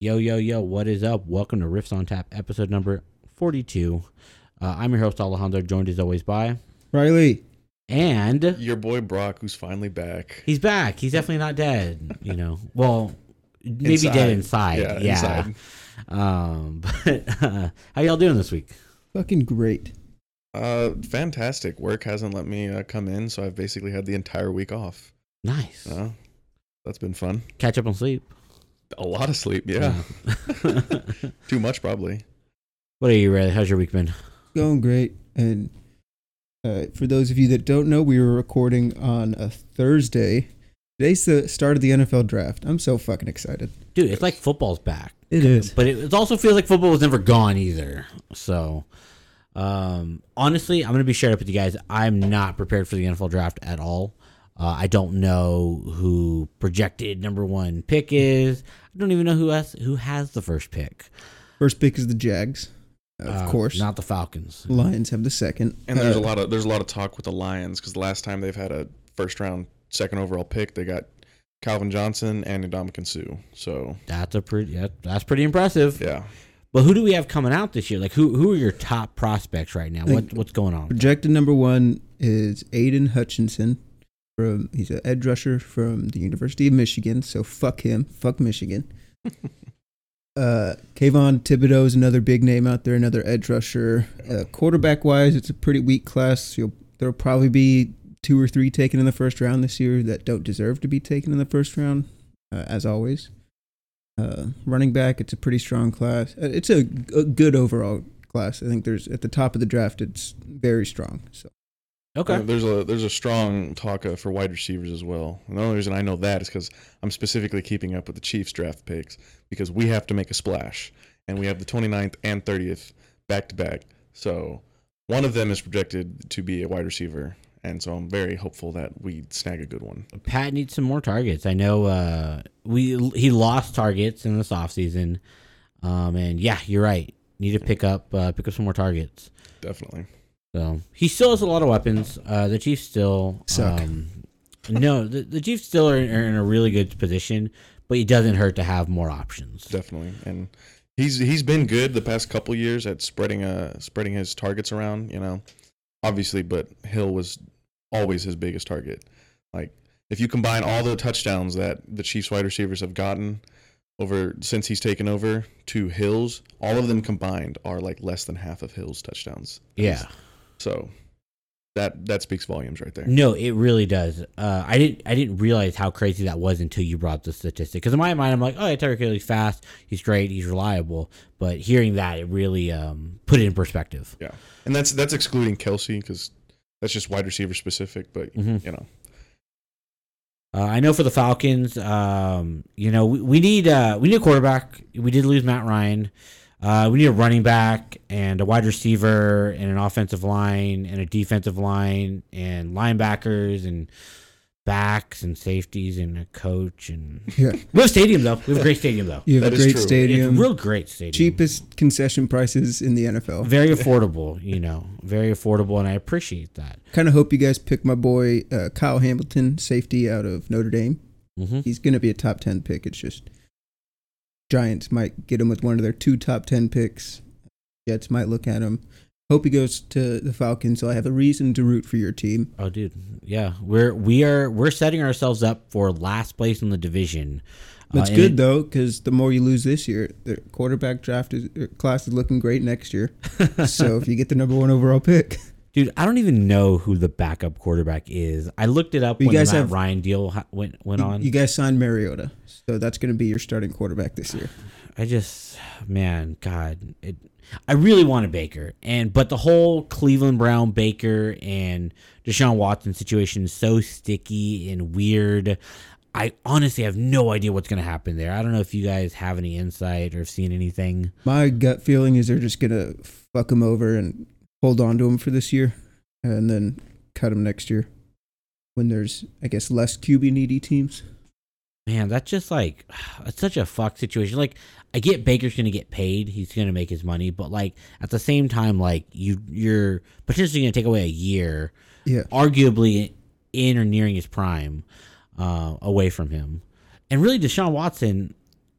Yo, yo, yo, what is up? Welcome to Riffs on Tap, episode number 42. Uh, I'm your host, Alejandro, joined as always by. Riley. And Your boy Brock, who's finally back. he's back. He's definitely not dead, you know. Well, maybe Inside. dead inside. Yeah, Yeah. inside. Um, but uh, how y'all doing this week? Fucking great. Uh, fantastic. Work hasn't let me uh, come in, so I've basically had the entire week off. Nice. Uh, that's been fun. Catch up on sleep. A lot of sleep, yeah. Yeah. Too much, probably. what are you, Riley? How's your week been? Going great. And uh, for those of you that don't know, we were recording on a Thursday. Today's the start of the NFL draft. I'm so fucking excited. Dude, it's like football's back. It is. but it, it also feels like football was never gone either. So, um, honestly, I'm going to be straight up with you guys. I'm not prepared for the NFL draft at all. Uh, I don't know who projected number one pick is. I don't even know who has who has the first pick. First pick is the Jags, of Uh, course. not the Falcons. Lions have the second. And there's Uh, a lot of there's a lot of talk with the Lions because the last time they've had a first round, second overall pick, they got Calvin Johnson and Ndamukong Suh. So That's a pretty that, that's pretty impressive. yeah, But who do we have coming out this year? Like who who are your top prospects right now? What what's going on? Projected number one is Aidan Hutchinson. From he's an edge rusher from the University of Michigan. So fuck him. Fuck Michigan. uh, Kayvon Thibodeaux is another big name out there, another edge rusher. Uh, quarterback wise, it's a pretty weak class. You'll, there'll probably be two or three taken in the first round this year that don't deserve to be taken in the first round, uh, as always. Uh, running back, it's a pretty strong class. Uh, It's a, a good overall class. I think there's at the top of the draft, it's very strong. So Okay. There's a there's a strong talk uh, for wide receivers as well. And the only reason I know that is because I'm specifically keeping up with the Chiefs draft picks because we have to make a splash, and we have the 29th and 30th back to back. So one of them is projected to be a wide receiver, and so I'm very hopeful that we snag a good one. Pat needs some more targets. I know uh, we he lost targets in this offseason. Um, and yeah, you're right. Need to pick up uh, pick up some more targets. Definitely. So he still has a lot of weapons. Uh, the Chiefs still Suck. Um, no, the, the Chiefs still are, are in a really good position, but it doesn't hurt to have more options. Definitely. And he's he's been good the past couple years at spreading uh spreading his targets around, you know. Obviously, but Hill was always his biggest target. Like if you combine all the touchdowns that the Chiefs wide receivers have gotten over since he's taken over to Hill's, all of them combined are like less than half of Hill's touchdowns. Yeah. So that that speaks volumes right there. No, it really does. Uh, I didn't. I didn't realize how crazy that was until you brought the statistic. Because in my mind, I'm like, oh, yeah, Tyreek Hill's fast. He's great. He's reliable. But hearing that, it really um, put it in perspective. Yeah. And that's that's excluding Kelce because that's just wide receiver specific, but Mhm. you know. Uh, I know for the Falcons, um, you know, we, we need uh, we need a quarterback. We did lose Matt Ryan. Uh, we need a running back and a wide receiver and an offensive line and a defensive line and linebackers and backs and safeties and a coach and yeah, we have a stadium though. We have a great stadium though. you have That a great true. stadium. It's a real great stadium. cheapest concession prices in the NFL. very affordable. You know, very affordable, and I appreciate that. Kind of hope you guys pick my boy uh, Kyle Hamilton, safety out of Notre Dame. hmm He's going to be a top 10 pick. It's just Giants might get him with one of their two top 10 picks. Jets might look at him. Hope he goes to the Falcons, so I have a reason to root for your team. Oh, dude, yeah, we're we are we're setting ourselves up for last place in the division. That's Uh, good though, because the more you lose this year, the quarterback draft is, er, class is looking great next year. so if you get the number one overall pick, Dude, I don't even know who the backup quarterback is. I looked it up You when guys the Matt have- Ryan deal went went on. you guys signed Mariota, so that's going to be your starting quarterback this year. I just, man, God, it. I really wanted Baker, and but the whole Cleveland Brown Baker and Deshaun Watson situation is so sticky and weird. I honestly have no idea what's going to happen there. I don't know if you guys have any insight or have seen anything. My gut feeling is they're just going to fuck him over and hold on to him for this year, and then cut him next year when there's, I guess, less QB needy teams. Man, that's just like it's such a fuck situation. Like I get Baker's gonna get paid, he's gonna make his money, but like at the same time, like you you're potentially gonna take away a year, Yeah. arguably in or nearing his prime, uh, away from him. And really Deshaun Watson,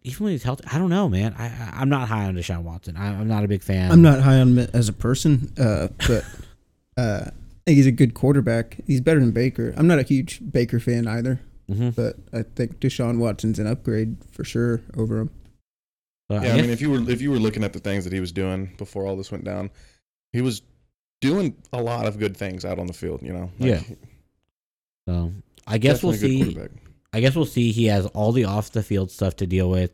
even when he's healthy, I don't know, man. I, I I'm not high on Deshaun Watson. I, I'm not a big fan. I'm not high on him as a person, uh, but uh, I think he's a good quarterback. He's better than Baker. I'm not a huge Baker fan either, hmm but I think Deshaun Watson's an upgrade for sure over him. So Yeah, I mean, if you were if you were looking at the things that he was doing before all this went down, he was doing a lot of good things out on the field. You know, Yeah. so I guess we'll definitely a good see. I guess we'll see. He has all the off the field stuff to deal with.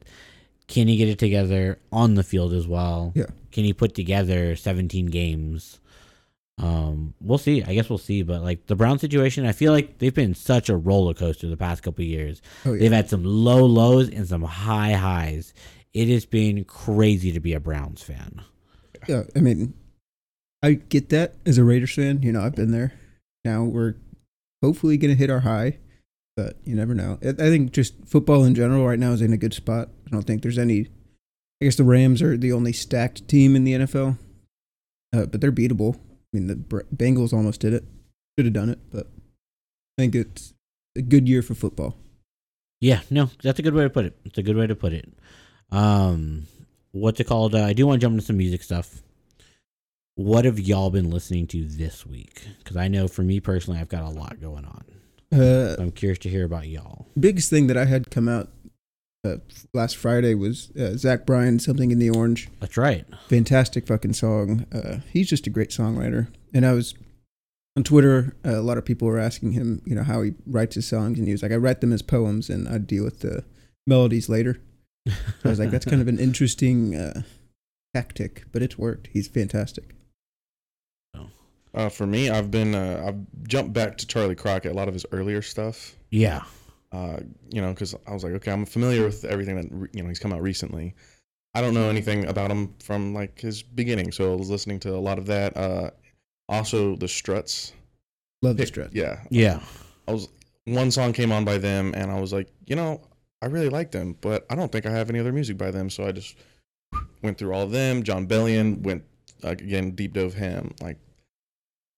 Can he get it together on the field as well? Yeah. Can he put together 17 games? Um, we'll see. I guess we'll see. But like the Brown situation, I feel like they've been such a roller coaster the past couple of years. Oh yeah, They've had some low lows and some high highs. It has been crazy to be a Browns fan. yeah. I mean, I get that as a Raiders fan. You know, I've been there. Now we're hopefully gonna hit our high, but you never know. I think just football in general right now is in a good spot. I don't think there's any. I guess the Rams are the only stacked team in the NFL, uh, but they're beatable. I mean, the Bengals almost did it. Should have done it, but I think it's a good year for football. Yeah, no, that's a good way to put it. It's a good way to put it. Um, what's it called? Uh, I do want to jump into some music stuff. What have y'all been listening to this week? Because I know for me personally, I've got a lot going on. Uh, I'm curious to hear about y'all. biggest thing that I had come out uh, last Friday was uh, Zach Bryan, "Something in the Orange." That's right. fantastic fucking song. Uh, he's just a great songwriter. And I was on Twitter. Uh, a lot of people were asking him, you know, how he writes his songs, and he was like, "I write them as poems, and I deal with the melodies later." So I was like, "That's kind of an interesting uh, tactic, but it's worked. He's fantastic." Uh, for me, I've been uh, I've jumped back to Charley Crockett, a lot of his earlier stuff. yeah. Uh, you know, because I was like, okay, I'm familiar with everything that you know he's come out recently. I don't know anything about him from like his beginning, so I was listening to a lot of that. Uh, also, the Struts. Love the Pick- strut. Yeah, Yeah. I was one song came on by them, and I was like, you know, I really like them, but I don't think I have any other music by them, so I just went through all of them. Jon Bellion went uh, again, deep dove him, like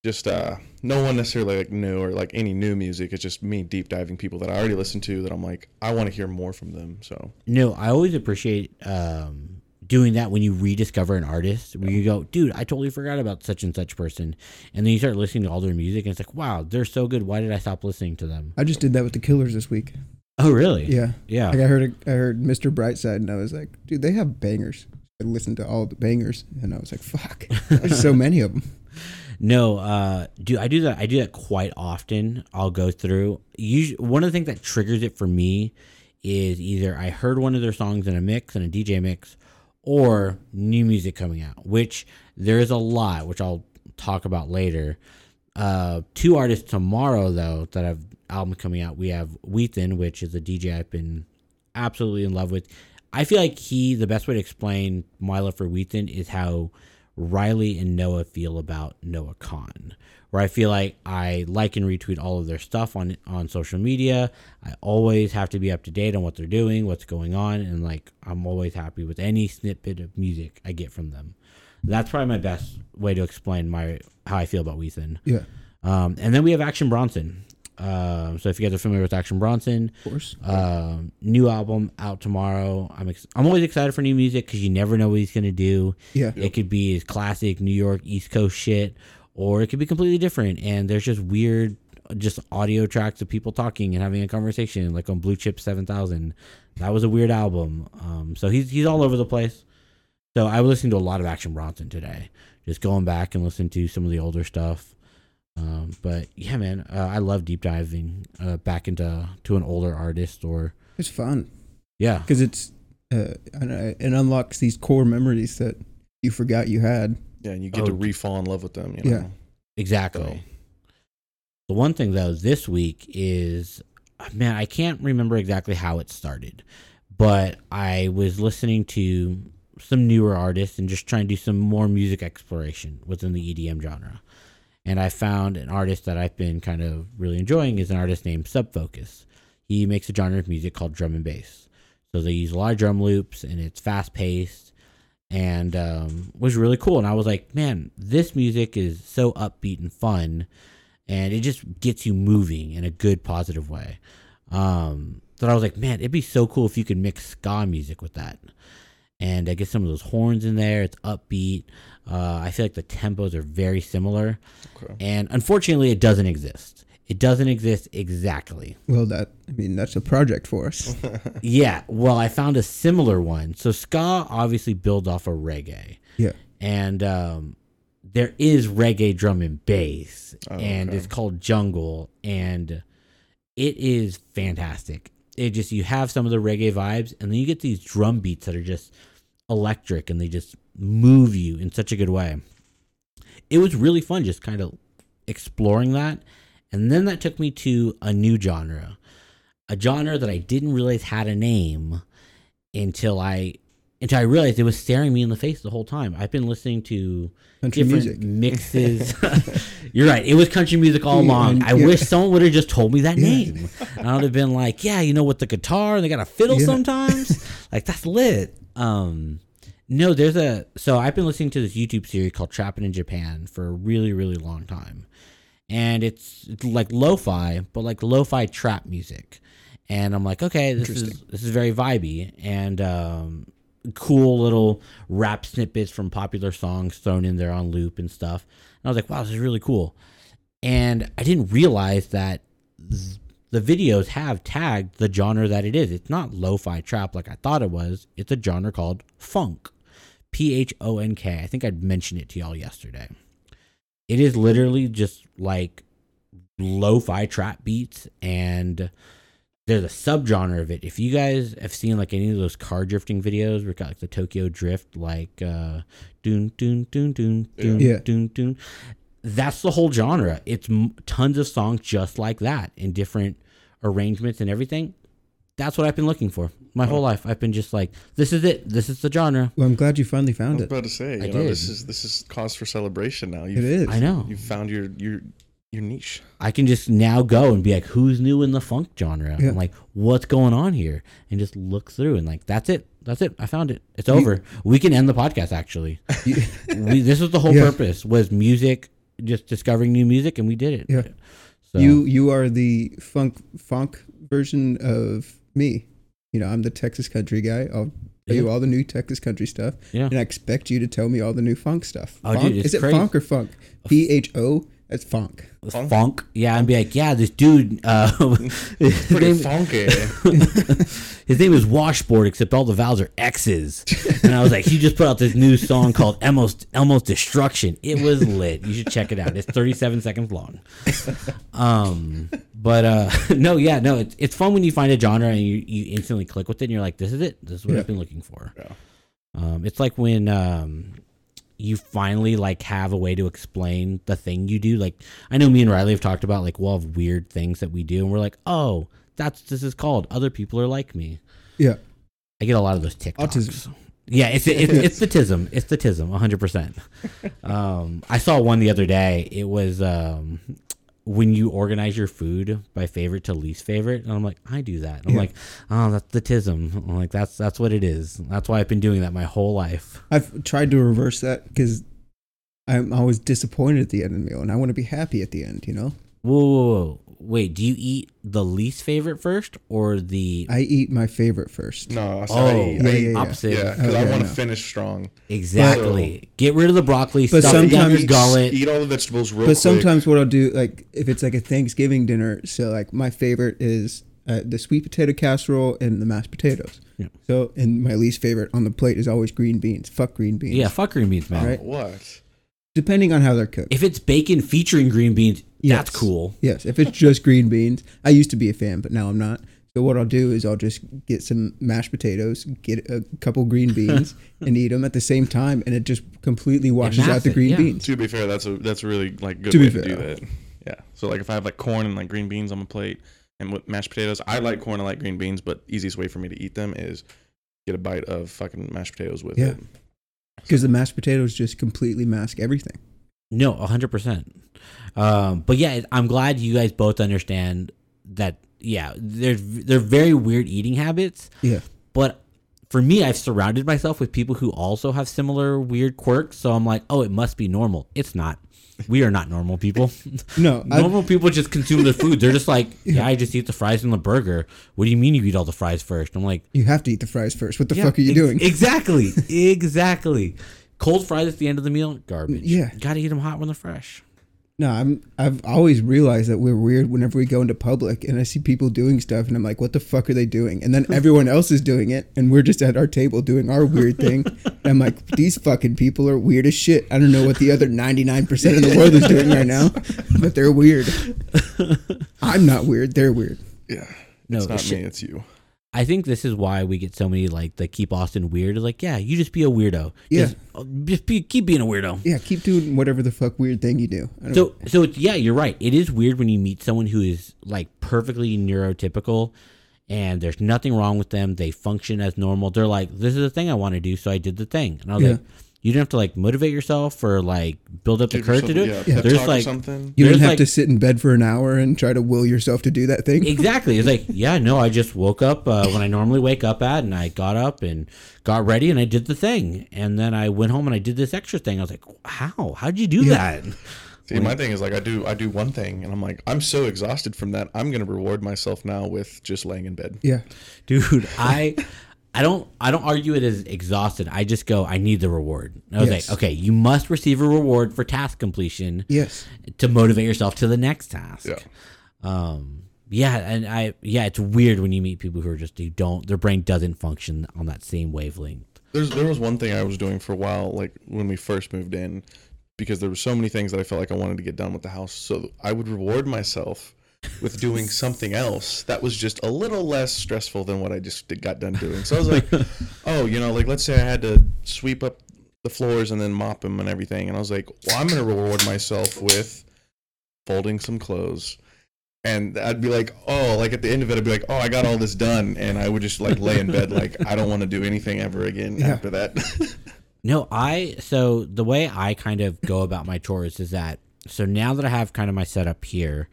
just uh, no one necessarily like new or like any new music. It's just me deep diving people that I already listened to that I'm like, I want to hear more from them. So No, I always appreciate um, doing that when you rediscover an artist. Where you go, dude, I totally forgot about such and such person, and then you start listening to all their music, and it's like, wow, they're so good. Why did I stop listening to them? I just did that with the Killers this week. Oh, really? Yeah, Yeah. like I heard, I heard Mr. Brightside, and I was like, "Dude, they have bangers." I listened to all the bangers, and I was like, "Fuck, there's so many of them." No, uh, do I do that? I do that quite often. I'll go through. Usually, one of the things that triggers it for me is either I heard one of their songs in a mix in a DJ mix, or new music coming out. Which there is a lot, which I'll talk about later. Uh, two artists tomorrow though that have album coming out. We have Wheethan, which is a DJ I've been absolutely in love with. I feel like he the best way to explain my love for Wheethan is how Riley and Noah feel about Noah Kahan. Where I feel like I like and retweet all of their stuff on on social media. I always have to be up to date on what they're doing, what's going on, and like I'm always happy with any snippet of music I get from them. That's probably my best way to explain my how I feel about Wheethan. Yeah, Um, and then we have Action Bronson. Um, so if you guys are familiar with Action Bronson, of course. um, new album out tomorrow. I'm ex- I'm always excited for new music because you never know what he's gonna do. Yeah, It could be his classic New York East Coast shit, or it could be completely different. And there's just weird, just audio tracks of people talking and having a conversation, like on Blue Chip Seven Thousand. That was a weird album. Um, so he's he's all over the place. So I was listening to a lot of Action Bronson today, just going back and listening to some of the older stuff. Um, but yeah, man, uh, I love deep diving uh, back into to an older artist or it's fun. yeah, because it's uh, I don't know, it unlocks these core memories that you forgot you had. yeah, and you get Oh, to d- re-fall in love with them. You know? Yeah. Exactly. The one thing though this week is man, I can't remember exactly how it started, but I was listening to some newer artists and just trying to do some more music exploration within the EDM genre. And I found an artist that I've been kind of really enjoying is an artist named Sub Focus. He makes a genre of music called drum and bass. So they use a lot of drum loops and it's fast paced and um, was really cool. And I was like, man, this music is so upbeat and fun, and it just gets you moving in a good, positive way. Um, that I was like, man, it'd be so cool if you could mix ska music with that, and I get some of those horns in there. It's upbeat. Uh, I feel like the tempos are very similar, Okay. and unfortunately, it doesn't exist. It doesn't exist exactly. Well, that I mean, that's a project for us. Yeah, well, I found a similar one. So ska obviously builds off of reggae, yeah. and um, there is reggae drum and bass, Oh, and okay. it's called Jungle, and it is fantastic. It just you have some of the reggae vibes, and then you get these drum beats that are just electric, and they just move you in such a good way. It was really fun, just kind of exploring that, and then that took me to a new genre, a genre that I didn't realize had a name until I until I realized it was staring me in the face the whole time. I've been listening to Country different music. mixes. You're right. It was country music all along. and- I yeah. wish someone would have just told me that Yeah. name. And I would have been like, yeah, you know, with the guitar, they got a fiddle Yeah. sometimes. like that's lit. Um, no, there's a. So I've been listening to this YouTube series called Trapping in Japan for a really, really long time, and it's, it's like lo-fi, but like lo-fi trap music. And I'm like, okay, this is this is very vibey and um, cool little rap snippets from popular songs thrown in there on loop and stuff. And I was like, wow, this is really cool. And I didn't realize that th- the videos have tagged the genre that it is. It's not lo-fi trap like I thought it was. It's a genre called phonk. P H O N K. I think I'd mentioned it to y'all yesterday. It is literally just like lo-fi trap beats and there's a subgenre of it. If you guys have seen like any of those car drifting videos it got like the Tokyo drift, like uh doon doon doon doon doon Yeah. doon doon, that's the whole genre. It's m- tons of songs just like that in different arrangements and everything. That's what I've been looking for my whole oh. life. I've been just like, this is it. This is the genre. Well, I'm glad you finally I found was it. about to say, you I know, this is this is cause for celebration now. It You've, is. I know. You found your your your niche. I can just now go and be like, who's new in the phonk genre? Yeah. I'm like, what's going on here? And just look through and like, that's it. That's it. I found it. It's over. We can end the podcast actually. You- we, this was the whole Yeah. purpose was music, just discovering new music, and we did it. Yeah. So, You you are the phonk phonk version of me. You know, I'm the Texas country guy. I'll tell you all the new Texas country stuff, yeah. and I expect you to tell me all the new phonk stuff. Oh, Funk? dude, is it crazy. funk or funk? P H O. That's funk. Funk? Funk? Yeah, and be like, yeah, this dude, uh, his, Pretty name, funky. his name is Washboard, except all the vowels are X's. And I was like, he just put out this new song called Elmo's, Elmo's Destruction. It was lit. You should check it out. It's 37 seconds long. Um, but uh, no, yeah, no, it's, it's fun when you find a genre and you, you instantly click with it and you're like, this is it. This is what Yeah. I've been looking for. Yeah. Um, it's like when um, you finally like have a way to explain the thing you do. Like I know me and Riley have talked about like we'll have weird things that we do, and we're like, oh, that's this is called. Other people are like me. Yeah. I get a lot of those TikToks. Autism. Yeah, it's it's, it's the tism. It's the tism, 100. percent Um, I saw one the other day. It was um, when you organize your food by favorite to least favorite, and I'm like, I do that. I'm Yeah. like, oh, that's the tism. I'm like, that's that's what it is. That's why I've been doing that my whole life. I've tried to reverse that because I'm always disappointed at the end of the meal, and I want to be happy at the end. You know, Whoa, whoa, whoa. Wait, do you eat the least favorite first or the I eat my favorite first. No, I oh I eat, I eat- yeah, yeah. opposite? yeah, because I Okay, want no. to finish strong. Exactly. Get rid of the broccoli. But stuff it down your sometimes- gullet. Eat all the vegetables real but quick. sometimes what I'll do, like if it's like a Thanksgiving dinner, so like my favorite is uh, the sweet potato casserole and the mashed potatoes. Yeah. So, and my least favorite on the plate is always green beans. Fuck green beans. Yeah, fuck green beans, man. Right. what? Depending on how they're cooked. If it's bacon featuring green beans, that's cool. Yes, if it's just green beans, I used to be a fan, but now I'm not. So what I'll do is I'll just get some mashed potatoes, get a couple green beans, and eat them at the same time, and it just completely washes out the it, green yeah. beans. To be fair, that's a that's a really like good To be way to do that. Yeah. So like if I have like corn and like green beans on my plate and with mashed potatoes, I like corn and like green beans, but easiest way for me to eat them is get a bite of fucking mashed potatoes with Yeah. it. Because the mashed potatoes just completely mask everything. No, hundred percent. Um, but yeah, I'm glad you guys both understand that. Yeah, there's they're very weird eating habits, Yeah. but for me, I've surrounded myself with people who also have similar weird quirks. So I'm like, oh, it must be normal. It's not. We are not normal people. No, normal people just consume their food. They're just like, yeah, I just eat the fries and the burger. What do you mean you eat all the fries first? I'm like, you have to eat the fries first. What the yeah, fuck are you ex- doing? Exactly. exactly. Cold fries at the end of the meal, garbage. Yeah. Got to eat them hot when they're fresh. No, I'm. I've always realized that we're weird whenever we go into public, and I see people doing stuff, and I'm like, "What the fuck are they doing?" And then everyone else is doing it, and we're just at our table doing our weird thing. And I'm like, "These fucking people are weird as shit." I don't know what the other 99 percent of the world is doing right now, but they're weird. I'm not weird. They're weird. Yeah. No, it's not shit. me, it's you. I think this is why we get so many like the keep Austin weird. Like, yeah, you just be a weirdo. Yeah. Just, just be, keep being a weirdo. Yeah, keep doing whatever the fuck weird thing you do. So, so it's, yeah, you're right. It is weird when you meet someone who is like perfectly neurotypical, and there's nothing wrong with them. They function as normal. They're like, this is the thing I want to do, so I did the thing. And I was Yeah. like, you don't have to like motivate yourself or like build up the courage to do it. Yeah, pep There's like something. you there's didn't have like- to sit in bed for an hour and try to will yourself to do that thing. exactly. It's like, yeah, no, I just woke up uh, when I normally wake up at, and I got up and got ready, and I did the thing, and then I went home and I did this extra thing. I was like, how? How'd you do Yeah. that? See, my thing is like I do I do one thing and I'm like I'm so exhausted from that. I'm gonna reward myself now with just laying in bed. Yeah, dude i i don't i don't argue it as exhausted i just go i need the reward i was Yes. like okay you must receive a reward for task completion yes, to motivate yourself to the next task Yeah. um yeah and i yeah it's weird when you meet people who are just who don't their brain doesn't function on that same wavelength There's there was one thing I was doing for a while, like when we first moved in, because there were so many things that I felt like I wanted to get done with the house. So I would reward myself with doing something else that was just a little less stressful than what I just did, got done doing. So I was like, oh, you know, like let's say I had to sweep up the floors and then mop them and everything, and I was like, well, I'm gonna reward myself with folding some clothes. And I'd be like, oh, like at the end of it, I'd be like, oh, I got all this done, and I would just like lay in bed, like I don't want to do anything ever again Yeah. after that. No, I so the way I kind of go about my chores is that so now that I have kind of my setup here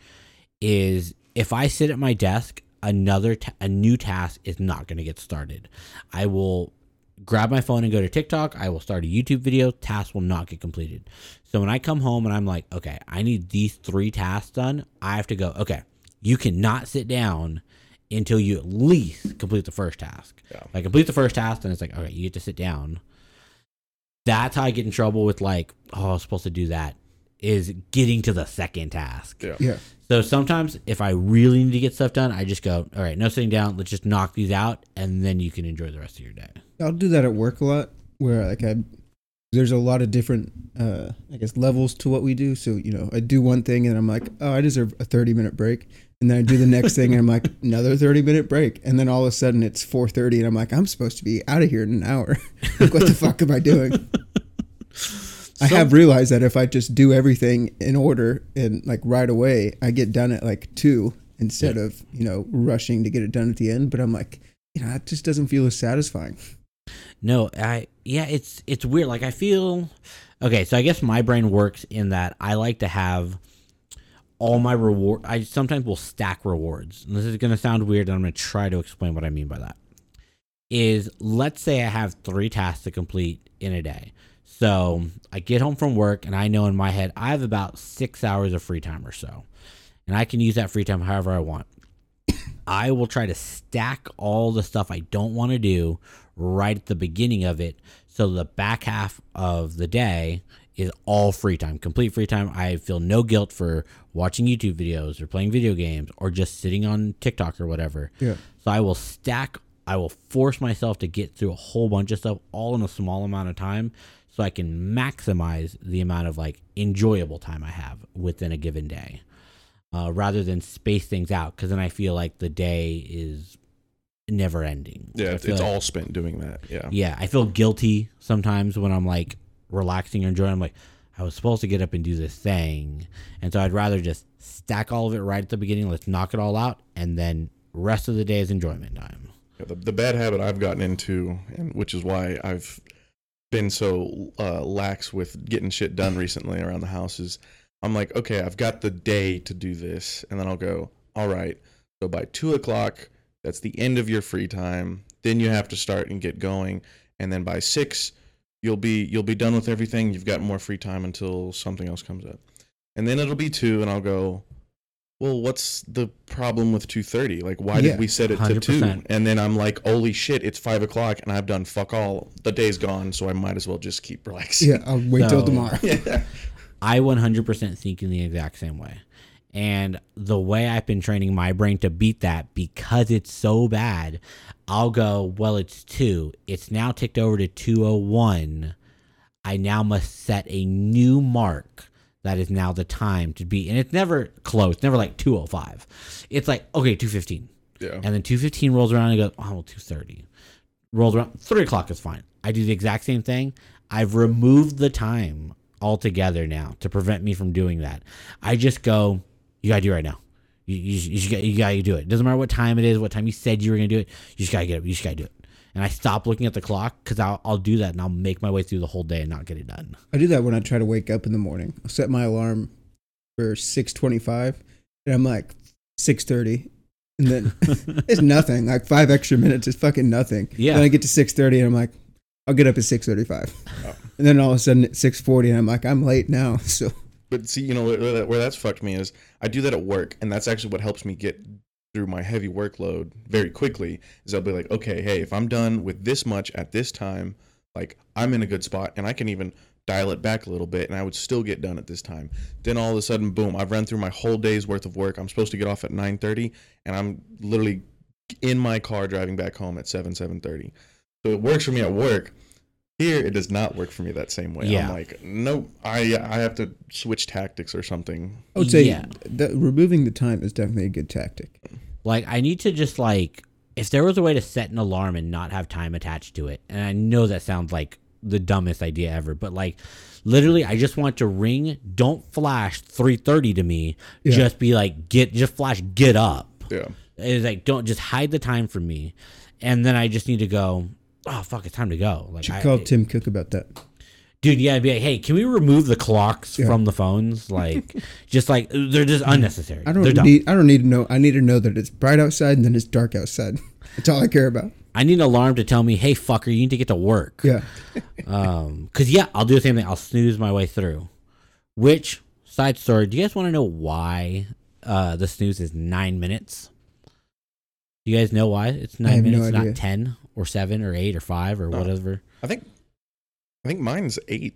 is if I sit at my desk, another ta- a new task is not going to get started. I will grab my phone and go to TikTok. I will start a YouTube video. Task will not get completed. So when I come home and I'm like, okay, I need these three tasks done, I have to go. Okay, you cannot sit down until you at least complete the first task. Yeah. If I complete the first task, and it's like, okay, you get to sit down that's how I get in trouble with like, oh, I was supposed to do that. Is getting to the second task. yeah. yeah. So sometimes if I really need to get stuff done, I just go, all right, no sitting down. Let's just knock these out, and then you can enjoy the rest of your day. I'll do that at work a lot, where like I, there's a lot of different, uh, I guess levels to what we do. So you know, I do one thing and I'm like, oh, I deserve a 30 minute break, and then I do the next thing and I'm like, another 30 minute break, and then all of a sudden it's 4:30 and I'm like, I'm supposed to be out of here in an hour. like, what the fuck am I doing? I So- have realized that if I just do everything in order and like right away, I get done at like two instead of you know rushing to get it done at the end. But I'm like, you know, it just doesn't feel as satisfying. No, I yeah, it's it's weird. Like I feel okay. So I guess my brain works in that I like to have all my reward. I sometimes will stack rewards. And this is gonna sound weird, and I'm gonna try to explain what I mean by that. Is let's say I have three tasks to complete in a day. So I get home from work, and I know in my head I have about six hours of free time or so, and I can use that free time however I want. I will try to stack all the stuff I don't want to do right at the beginning of it so the back half of the day is all free time complete free time i feel no guilt for watching youtube videos or playing video games or just sitting on tiktok or whatever Yeah. so i will stack i will force myself to get through a whole bunch of stuff all in a small amount of time so i can maximize the amount of like enjoyable time i have within a given day uh, rather than space things out because then i feel like the day is never ending Yeah, it's, like- all spent doing that. Yeah. yeah, I feel guilty sometimes when I'm like relaxing or enjoying. I'm like, I was supposed to get up and do this thing, and so I'd rather just stack all of it right at the beginning. Let's knock it all out, and then rest of the day is enjoyment time. Yeah, the, the bad habit I've gotten into, and which is why I've been so uh, lax with getting shit done recently around the house, is I'm like, okay, I've got the day to do this, and then I'll go, all right. So by two o'clock, that's the end of your free time. then you have to start and get going, and then by six, you'll be you'll be done with everything. You've got more free time until something else comes up, and then it'll be two, and I'll go. Well, what's the problem with two thirty? Like, why Yeah, did we set it to two? And then I'm like, holy shit, it's five o'clock, and I've done fuck all. The day's gone, so I might as well just keep relaxing. Yeah, I'll wait till tomorrow. yeah. I 100% think in the exact same way. And the way I've been training my brain to beat that because it's so bad, I'll go, well, it's two. It's now ticked over to 201. I now must set a new mark that is now the time to be. And it's never close, never like 205. It's like, okay, 215. Yeah. And then 215 rolls around and goes, oh, well, 230. Rolls around, 3 o'clock is fine. I do the exact same thing. I've removed the time altogether now to prevent me from doing that. I just go, you gotta do it right now. You, you, you, just got- you gotta do it. Doesn't matter what time it is, what time you said you were gonna do it. You just gotta get it. You just gotta do it. And I stop looking at the clock because I'll, I'll do that and I'll make my way through the whole day and not get it done. I do that when I try to wake up in the morning. I'll set my alarm for six twenty-five, and I'm like six thirty, and then it's nothing. Like five extra minutes is fucking nothing. Yeah. Then I get to six thirty, and I'm like, I'll get up at six thirty-five, Oh. and then all of a sudden at six forty, and I'm like, I'm late now. So But see, you know where, where where that's fucked me is I do that at work, and that's actually what helps me get through my heavy workload very quickly. Is I'll be like, okay, hey, if I'm done with this much at this time, like I'm in a good spot, and I can even dial it back a little bit, and I would still get done at this time. Then all of a sudden, boom, I've run through my whole day's worth of work. I'm supposed to get off at 9:30, and I'm literally in my car driving back home at 7 7:30. So it works for me at work. Here, it does not work for me that same way. Yeah. I'm like, nope, I I have to switch tactics or something. I would say Yeah. that removing the time is definitely a good tactic. Like I need to just like if there was a way to set an alarm and not have time attached to it. And I know that sounds like the dumbest idea ever, but like literally I just want to ring, don't flash 3:30 to me. Yeah. Just be like get just flash get up. Yeah. It's like don't just hide the time from me. And then I just need to go, oh fuck, it's time to go. Like Should I, call Tim Cook about that. dude, yeah, I'd be like, hey, can we remove the clocks Yeah. from the phones? Like just like they're just unnecessary. I They're don't dumb. need. I don't need to know. I need to know that it's bright outside and then it's dark outside. That's all I care about. I need an alarm to tell me, hey fucker, you need to get to work. Yeah. Um, cause yeah, I'll do the same thing. I'll snooze my way through. Which side story? Do you guys want to know why uh the snooze is nine minutes? Do you guys know why it's I nine no minutes, idea. not ten or seven or eight or five or Oh. whatever? I think I think mine's eight.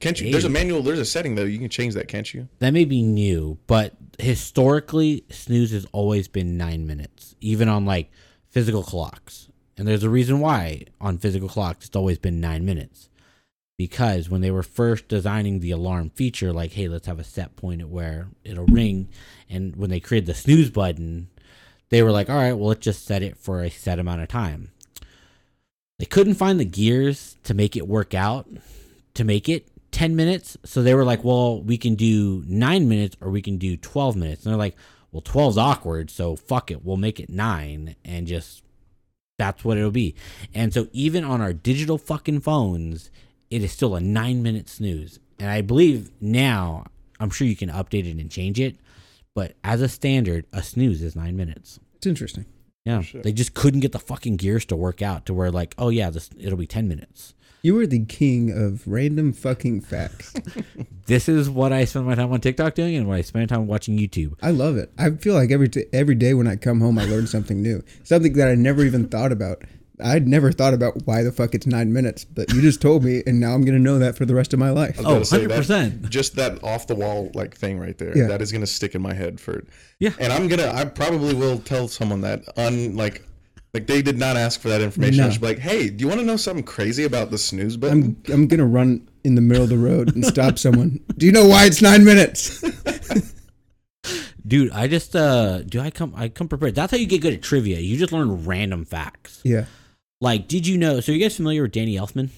Can't you? There's a manual. There's a setting though. You can change that, can't you? That may be new, but historically, snooze has always been nine minutes, even on like physical clocks. And there's a reason why on physical clocks it's always been nine minutes. Because when they were first designing the alarm feature, like, hey, let's have a set point at where it'll ring. And when they created the snooze button, they were like, all right, well, let's just set it for a set amount of time. They couldn't find the gears to make it work out, to make it 10 minutes. So they were like, well, we can do nine minutes or we can do 12 minutes. And they're like, well, 12's awkward. So fuck it. We'll make it nine and just that's what it'll be. And so even on our digital fucking phones, it is still a nine minute snooze. And I believe now, I'm sure you can update it and change it. But as a standard, a snooze is nine minutes. It's interesting. Yeah. sure. They just couldn't get the fucking gears to work out to where, like, oh, yeah, this it'll be 10 minutes. You are the king of random fucking facts. This is what I spend my time on TikTok doing and what I spend time watching YouTube. I love it. I feel like every t- every day when I come home, I learn something new, something that I never even thought about. I'd never thought about why the fuck it's nine minutes, but you just told me, and now I'm gonna know that for the rest of my life. I Oh, gonna that- 100%. Just that off the wall like thing right there. Yeah. That is gonna stick in my head for. Yeah. And I'm gonna. I probably will tell someone that un like. Like they did not ask for that information. I should be like, "Hey, do you want to know something crazy about the snooze button?" I'm I'm gonna run in the middle of the road and stop someone. Do you know why it's nine minutes? Dude, I just uh do I come I come prepared. That's how you get good at trivia. You just learn random facts. yeah, Like, did you know so you guys familiar with Danny Elfman?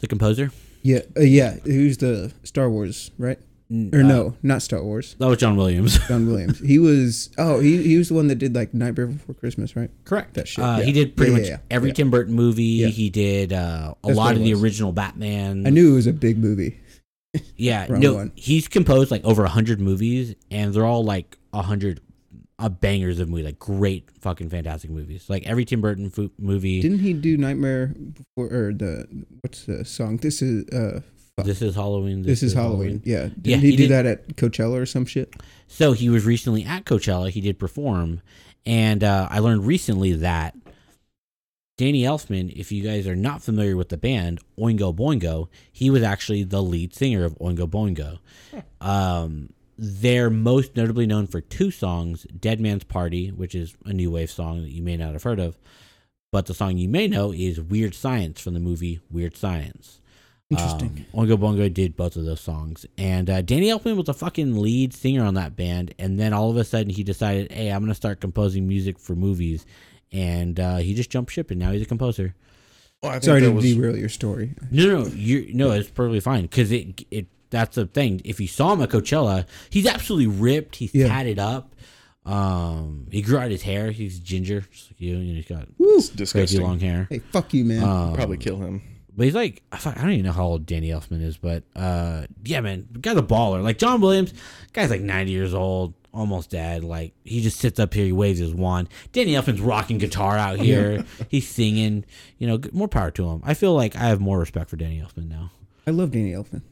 The composer? yeah, uh, yeah. Who's the Star Wars, right? Or uh, no, not Star Wars. That was John Williams. John Williams. He was. Oh, he he was the one that did like Nightmare Before Christmas, right? Correct. That shit, Uh, yeah. He did pretty Yeah, much yeah, every. Tim Burton movie. He did uh, a That's lot of the original Batman. I knew it was a big movie. Yeah, no, one. he's composed like over a hundred movies, and they're all like a hundred a bangers of movie, like great fucking fantastic movies. Like every Tim Burton fo- movie. Didn't he do Nightmare before or the what's the song? This is uh fuck. this is Halloween. this, is Halloween. Yeah. Didn't Yeah, he, he do did- that at Coachella or some shit? So he was recently at Coachella. He did perform, and uh, I learned recently that Danny Elfman, if you guys are not familiar with the band Oingo Boingo, he was actually the lead singer of Oingo Boingo. Um, they're most notably known for two songs: "Dead Man's Party," which is a new wave song that you may not have heard of, but the song you may know is "Weird Science" from the movie Weird Science. Interesting. Um, Oingo Boingo did both of those songs, and uh, Danny Elfman was the fucking lead singer on that band. And then all of a sudden, he decided, "Hey, I'm gonna start composing music for movies," and uh, he just jumped ship, and now he's a composer. Well, I think Sorry to was, derail your story. No, no, you no, it's perfectly fine because it it that's the thing. If you saw him at Coachella, he's absolutely ripped. He's Yeah. tatted up. Um, he grew out his hair. He's ginger, just like you. and he's got Woo. Crazy long hair. Hey, fuck you, man. Um, Probably kill him. But he's like, I don't even know how old Danny Elfman is, but uh, yeah, man, the guy's a baller. Like John Williams, guy's like 90 years old, almost dead. Like he just sits up here, he waves his wand. Danny Elfman's rocking guitar out here. He's singing. You know, more power to him. I feel like I have more respect for Danny Elfman now. I love Danny Elfman.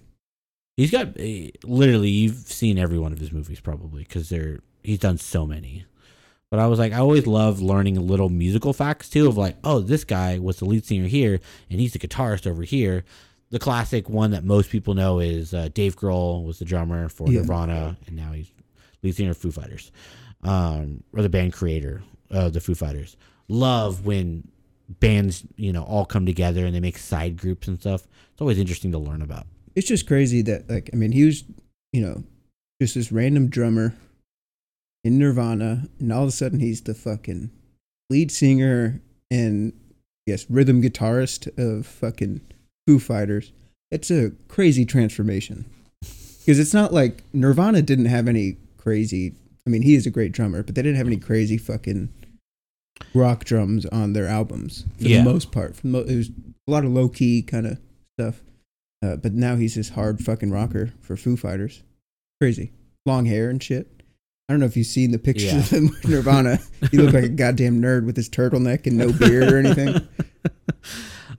He's got uh, literally you've seen every one of his movies probably because they're he's done so many. But I was like, I always love learning little musical facts too of like, oh, this guy was the lead singer here and he's the guitarist over here. The classic one that most people know is uh, Dave Grohl was the drummer for Yeah. Nirvana and now he's lead singer of Foo Fighters, um, or the band creator of the Foo Fighters. Love when bands you know all come together and they make side groups and stuff. It's always interesting to learn about. It's just crazy that like I mean he was you know just this random drummer in Nirvana, and all of a sudden he's the fucking lead singer and yes rhythm guitarist of fucking Foo Fighters. It's a crazy transformation because it's not like Nirvana didn't have any crazy. I mean, he is a great drummer, but they didn't have any crazy fucking rock drums on their albums for Yeah. the most part. For the mo- it was a lot of low key kind of stuff. Uh, but now he's this hard fucking rocker for Foo Fighters. Crazy. Long hair and shit. I don't know if you've seen the pictures Yeah. of him with Nirvana. he looked like a goddamn nerd with his turtleneck and no beard or anything.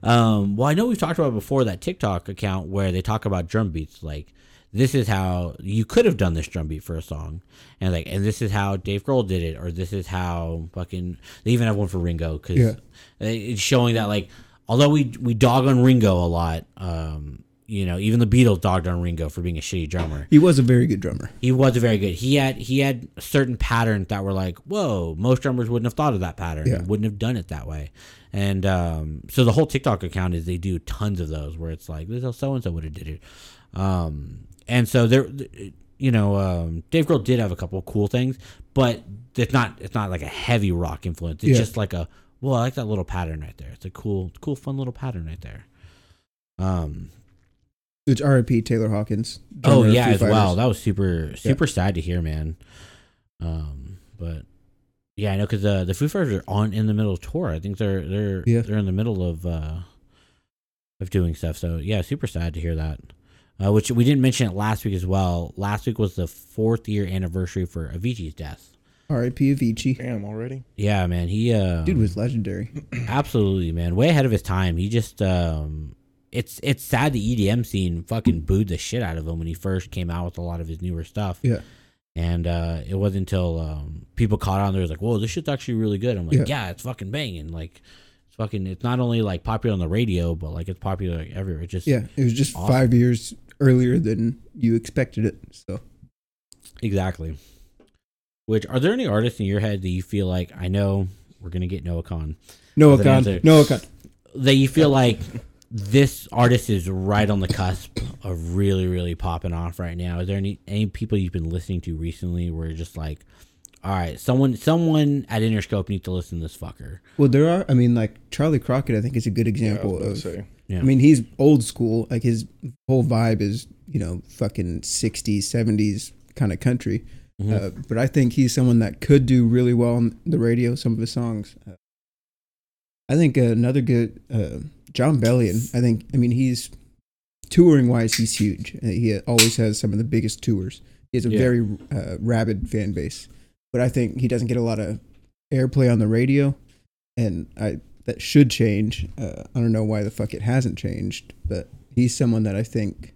Um, well, I know we've talked about before that TikTok account where they talk about drum beats. Like, this is how you could have done this drum beat for a song, and like, and this is how Dave Grohl did it, or this is how fucking they even have one for Ringo because Yeah. it's showing that like, although we we dog on Ringo a lot, um, you know, even the Beatles dogged on Ringo for being a shitty drummer. He was a very good drummer. He was a very good. He had he had certain patterns that were like, whoa, most drummers wouldn't have thought of that pattern. Yeah. Wouldn't have done it that way. And um, so the whole TikTok account is they do tons of those where it's like, this is how so and so would have did it. Um, and so there, you know, um, Dave Grohl did have a couple of cool things, but it's not it's not like a heavy rock influence. It's Yeah. just like a well, I like that little pattern right there. It's a cool, cool, fun little pattern right there. Um, It's R.I.P. Taylor Hawkins. Oh yeah, Foo as well. That was super super sad to hear, man. Um, but yeah, I know because uh, the Foo Fighters are on in the middle of tour. I think they're they're Yeah. they're in the middle of uh of doing stuff. So yeah, super sad to hear that. Uh, which we didn't mention it last week as well. Last week was the fourth year anniversary for Avicii's death. R.I.P. Avicii. Damn, already. Yeah, man, he uh, Dude was legendary. Absolutely, man. Way ahead of his time. He just um it's it's sad the EDM scene fucking booed the shit out of him when he first came out with a lot of his newer stuff. Yeah. And uh it wasn't until um people caught on there was like, Whoa, this shit's actually really good. I'm like, Yeah. Yeah, it's fucking banging. Like it's fucking it's not only like popular on the radio, but like it's popular like, everywhere. It just Yeah, it was just Awesome. five years earlier than you expected it. So Exactly. Which are there any artists in your head that you feel like I know we're gonna get Noah Kahan Noah Kahan. Noah Kahan. that you feel like this artist is right on the cusp of really, really popping off right now? Is there any any people you've been listening to recently where you're just like, all right, someone someone at Interscope needs to listen to this fucker? Well, there are. I mean, like Charley Crockett. I think is a good Yeah, I example of. say. Yeah. I mean, he's old school. Like his whole vibe is, you know, fucking '60s, '70s kind of country. Mhm. Uh, but I think he's someone that could do really well on the radio. Some of his songs. Uh, I think uh, another good uh, Jon Bellion. I think. I mean, he's touring wise, he's huge. Uh, he always has some of the biggest tours. He has a Yeah. very uh, rabid fan base. but I think he doesn't get a lot of airplay on the radio, and I that should change. Uh, I don't know why the fuck it hasn't changed, but he's someone that I think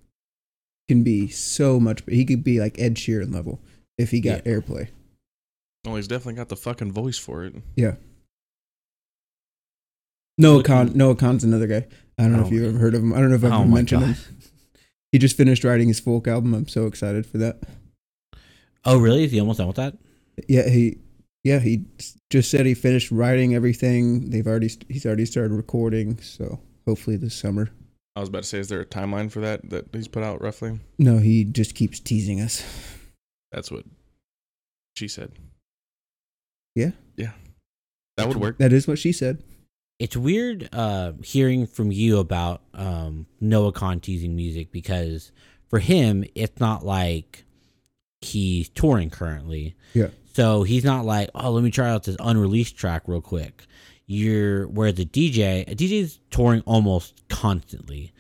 can be so much. He could be like Ed Sheeran level if he got airplay. Well, he's definitely got the fucking voice for it. Noah Looking- Kahan. Noah Kahan's another guy. I don't know Oh, if you've ever heard of him. I don't know if I've Oh ever mentioned God. him. He just finished writing his folk album. I'm so excited for that. Oh, really? Is he almost done with that? Yeah, he yeah, he just said he finished writing everything. They've already he's already started recording, so hopefully this summer. I was about to say, is there a timeline for that that he's put out roughly? No, he just keeps teasing us. That's what she said. Yeah. Yeah. That would work. That is what she said. It's weird uh, hearing from you about um, Noah Kahan teasing music because for him, it's not like he's touring currently. Yeah. So he's not like, oh, let me try out this unreleased track real quick. You're where the DJ, a DJ is touring almost constantly.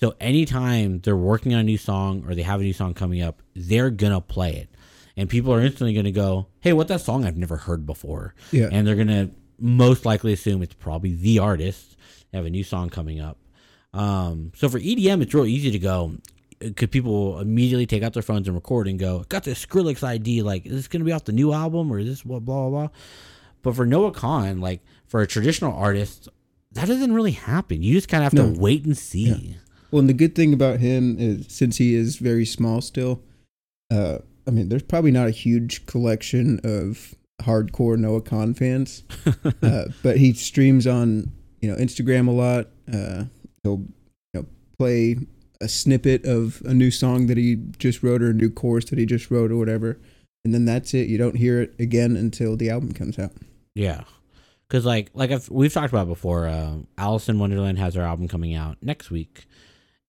So anytime they're working on a new song or they have a new song coming up, they're gonna play it, and people are instantly gonna go, "Hey, what that song I've never heard before?" Yeah. and they're gonna most likely assume it's probably the artist. They have a new song coming up. Um, so for EDM, it's real easy to go. Could people immediately take out their phones and record and go, "Got this Skrillex ID? Like, is this gonna be off the new album or is this what, blah blah blah?" But for Noah Kahan, like for a traditional artist, that doesn't really happen. You just kind of have No. to wait and see. Well, and the good thing about him is since he is very small still, uh, I mean, there's probably not a huge collection of hardcore Noah Kahan fans, uh, but he streams on you know Instagram a lot. Uh, he'll you know play a snippet of a new song that he just wrote or a new chorus that he just wrote or whatever, and then that's it. You don't hear it again until the album comes out. Yeah, because like like I've, we've talked about before, uh, Alison Wonderland has her album coming out next week,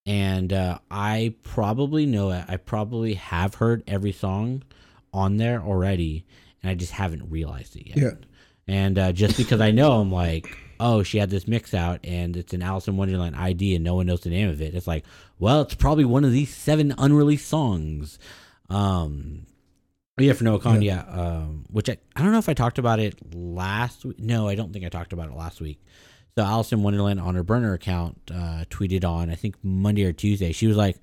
and uh, I probably know it. I probably have heard every song on there already, and I just haven't realized it yet. Yeah. And uh, just because I know, I'm like, oh, she had this mix out, and it's an Alison Wonderland ID, and no one knows the name of it. It's like, well, it's probably one of these seven unreleased songs. Um, yeah, for Noah Kahan, yeah. um, which I, I don't know if I talked about it last week. No, I don't think I talked about it last week. So Alison Wonderland on her burner account uh, tweeted on I think Monday or Tuesday. She was like,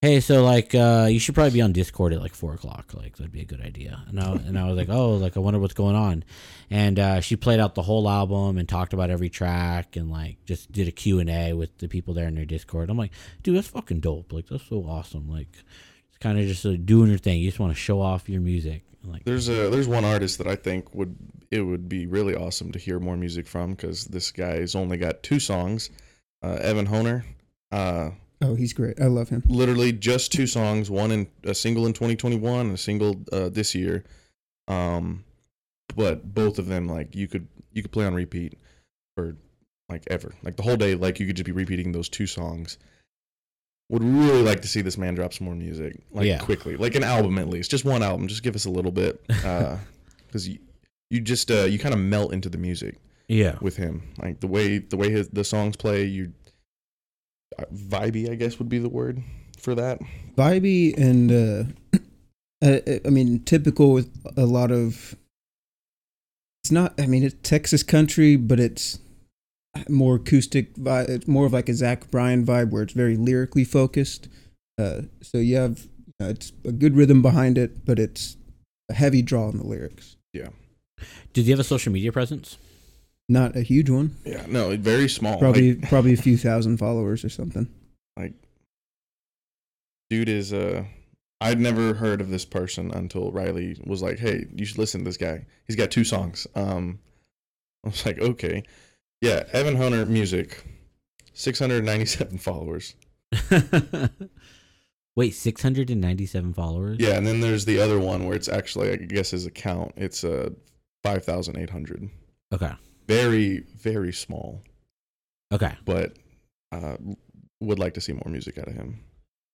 "Hey, so like uh, you should probably be on Discord at like four o'clock. Like that'd be a good idea." And I and I was like, "Oh, like I wonder what's going on." And uh, she played out the whole album and talked about every track and like just did a Q and A with the people there in their Discord. I'm like, dude, that's fucking dope. Like that's so awesome. Like it's kind of just like, doing your thing. You just want to show off your music. Like There's a there's one artist that I think would it would be really awesome to hear more music from because this guy's only got two songs. Uh, Evan Honer, uh, Oh, he's great. I love him. literally just two songs. One in a single in 2021, and a single uh, this year. Um, but both of them like you could you could play on repeat for like ever, like the whole day. Like you could just be repeating those two songs. Would really like to see this man drop some more music, like Yeah. quickly, like an album at least, just one album. Just give us a little bit, because you you just uh, you kind of melt into the music yeah, with him, like the way the way his the songs play. You uh, vibey, I guess would be the word for that. vibey and uh, uh, I mean typical with a lot of. It's not. I mean, it's Texas country, but it's more acoustic. vi- It's more of like a Zach Bryan vibe, where it's very lyrically focused. Uh, so you have uh, it's a good rhythm behind it, but it's a heavy draw on the lyrics. Yeah. Did you have a social media presence? Not a huge one. Yeah, no, very small. Probably Like, probably a few thousand followers or something. Like dude is uh I'd never heard of this person until Riley was like, "Hey, you should listen to this guy. He's got two songs." Um, I was like, "Okay, yeah." Evan Honer music, six hundred ninety-seven followers. Wait, 697 followers? Yeah, and then there's the other one where it's actually, I guess, his account. It's uh five thousand eight hundred. Okay. Very, very small, Okay. but uh, would like to see more music out of him.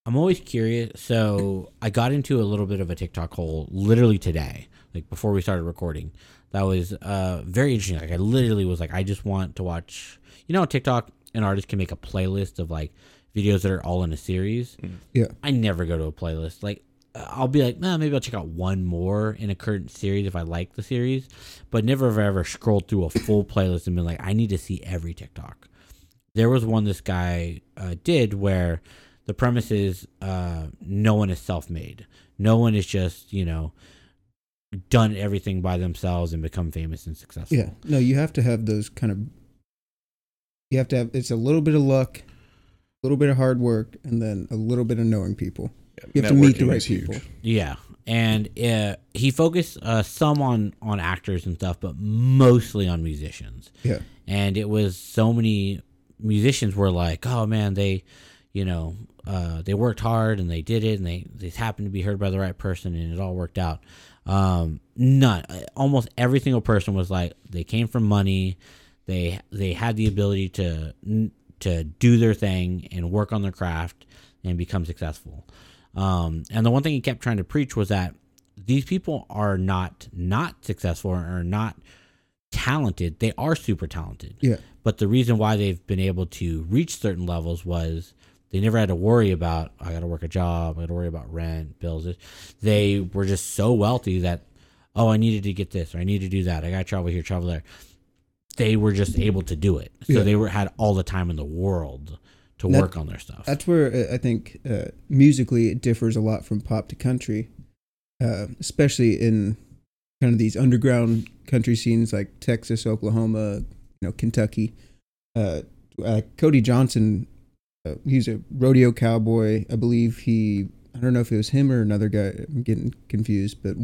I'm always curious. So I got into a little bit of a TikTok hole literally today, like before we started recording. That was uh, very interesting. Like I literally was like, I just want to watch. You know, TikTok, an artist can make a playlist of like videos that are all in a series. Mhm. Yeah. I never go to a playlist. Like I'll be like, nah, maybe I'll check out one more in a current series if I like the series, but never have ever scrolled through a full playlist and been like, I need to see every TikTok. There was one this guy uh, did where the premise is uh, no one is self made. No one is just, you know, done everything by themselves and become famous and successful. Yeah. No, you have to have those kind of. You have to have. It's a little bit of luck, a little bit of hard work, and then a little bit of knowing people. Yeah, You have to meet the networking right huge. people. Yeah, and uh, he focused uh, some on on actors and stuff, but mostly on musicians. Yeah. And it was so many musicians were like, "Oh man, they, you know, uh, they worked hard and they did it, and they they happened to be heard by the right person, and it all worked out." Um, none, almost every single person was like, they came from money, they they had the ability to to do their thing and work on their craft and become successful. Um, and the one thing he kept trying to preach was that these people are not not successful or are not talented. They are super talented. Yeah. But the reason why they've been able to reach certain levels was they never had to worry about I got to work a job, I got to worry about rent, bills. They were just so wealthy that oh, I needed to get this or I need to do that. I got to travel here, travel there. They were just able to do it. So Yeah. they were had all the time in the world to That- work on their stuff. That's where uh, I think uh, musically it differs a lot from pop to country, uh, especially in kind of these underground country scenes like Texas, Oklahoma, you know, Kentucky. Uh, uh, Cody Johnson, uh, he's a rodeo cowboy. I believe he, I don't know if it was him or another guy. I'm getting confused, but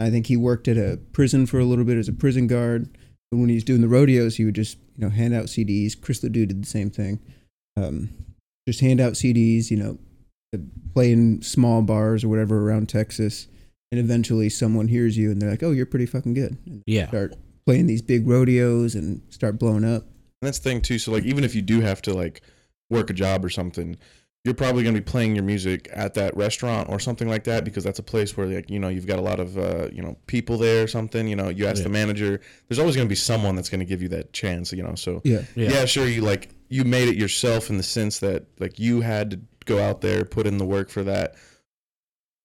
I think he worked at a prison for a little bit as a prison guard. But when he was doing the rodeos, he would just you know hand out CDs. Chris LeDoux did the same thing. Um, just hand out CDs, you know, play in small bars or whatever around Texas, and eventually someone hears you and they're like, "Oh, you're pretty fucking good." And yeah. start playing these big rodeos and start blowing up. And that's the thing too. So like even if you do have to like work a job or something, you're probably going to be playing your music at that restaurant or something like that because that's a place where like you know you've got a lot of uh, you know people there or something. You know, you ask Yeah. the manager. There's always going to be someone that's going to give you that chance. You know, so Yeah, Yeah. yeah. sure you like you made it yourself in the sense that like you had to go out there put in the work for that.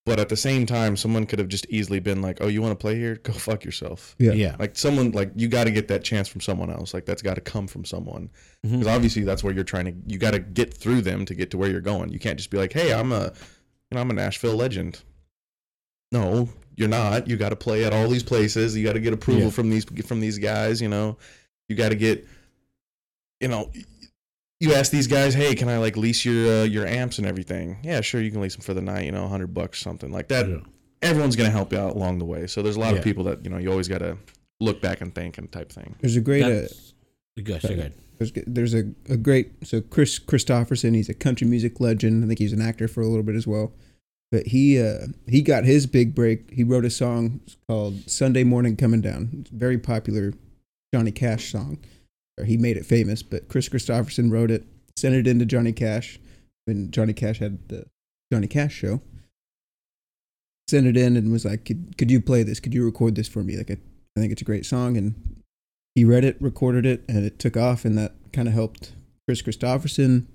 But at the same time, someone could have just easily been like, "Oh, you want to play here? Go fuck yourself." yeah, Yeah. Like someone like you got to get that chance from someone else. Like that's got to come from someone mm-hmm. because obviously that's where you're trying to. You got to get through them to get to where you're going. You can't just be like, "Hey, I'm a, you know, I'm a Nashville legend." No, you're not. You got to play at all these places. You got to get approval Yeah. from these from these guys. You know, you got to get, you know. You ask these guys, hey, can I like lease your uh, your amps and everything? Yeah, sure, you can lease them for the night, you know, hundred bucks, something like that Yeah. everyone's gonna help you out along the way. So there's a lot Yeah. of people that you know you always gotta look back and think and type thing. There's a great, uh, That's- good, good. there's, there's a, a great. So Kris Kristofferson, he's a country music legend. I think he's an actor for a little bit as well. But he uh, he got his big break. He wrote a song called "Sunday Morning Coming Down." It's a very popular Johnny Cash song. He made it famous, but Kris Kristofferson wrote it, sent it into Johnny Cash when Johnny Cash had the Johnny Cash show. Sent it in and was like, "Could, could you play this? Could you record this for me? Like, I, I think it's a great song." And he read it, recorded it, and it took off, and that kind of helped Kris Kristofferson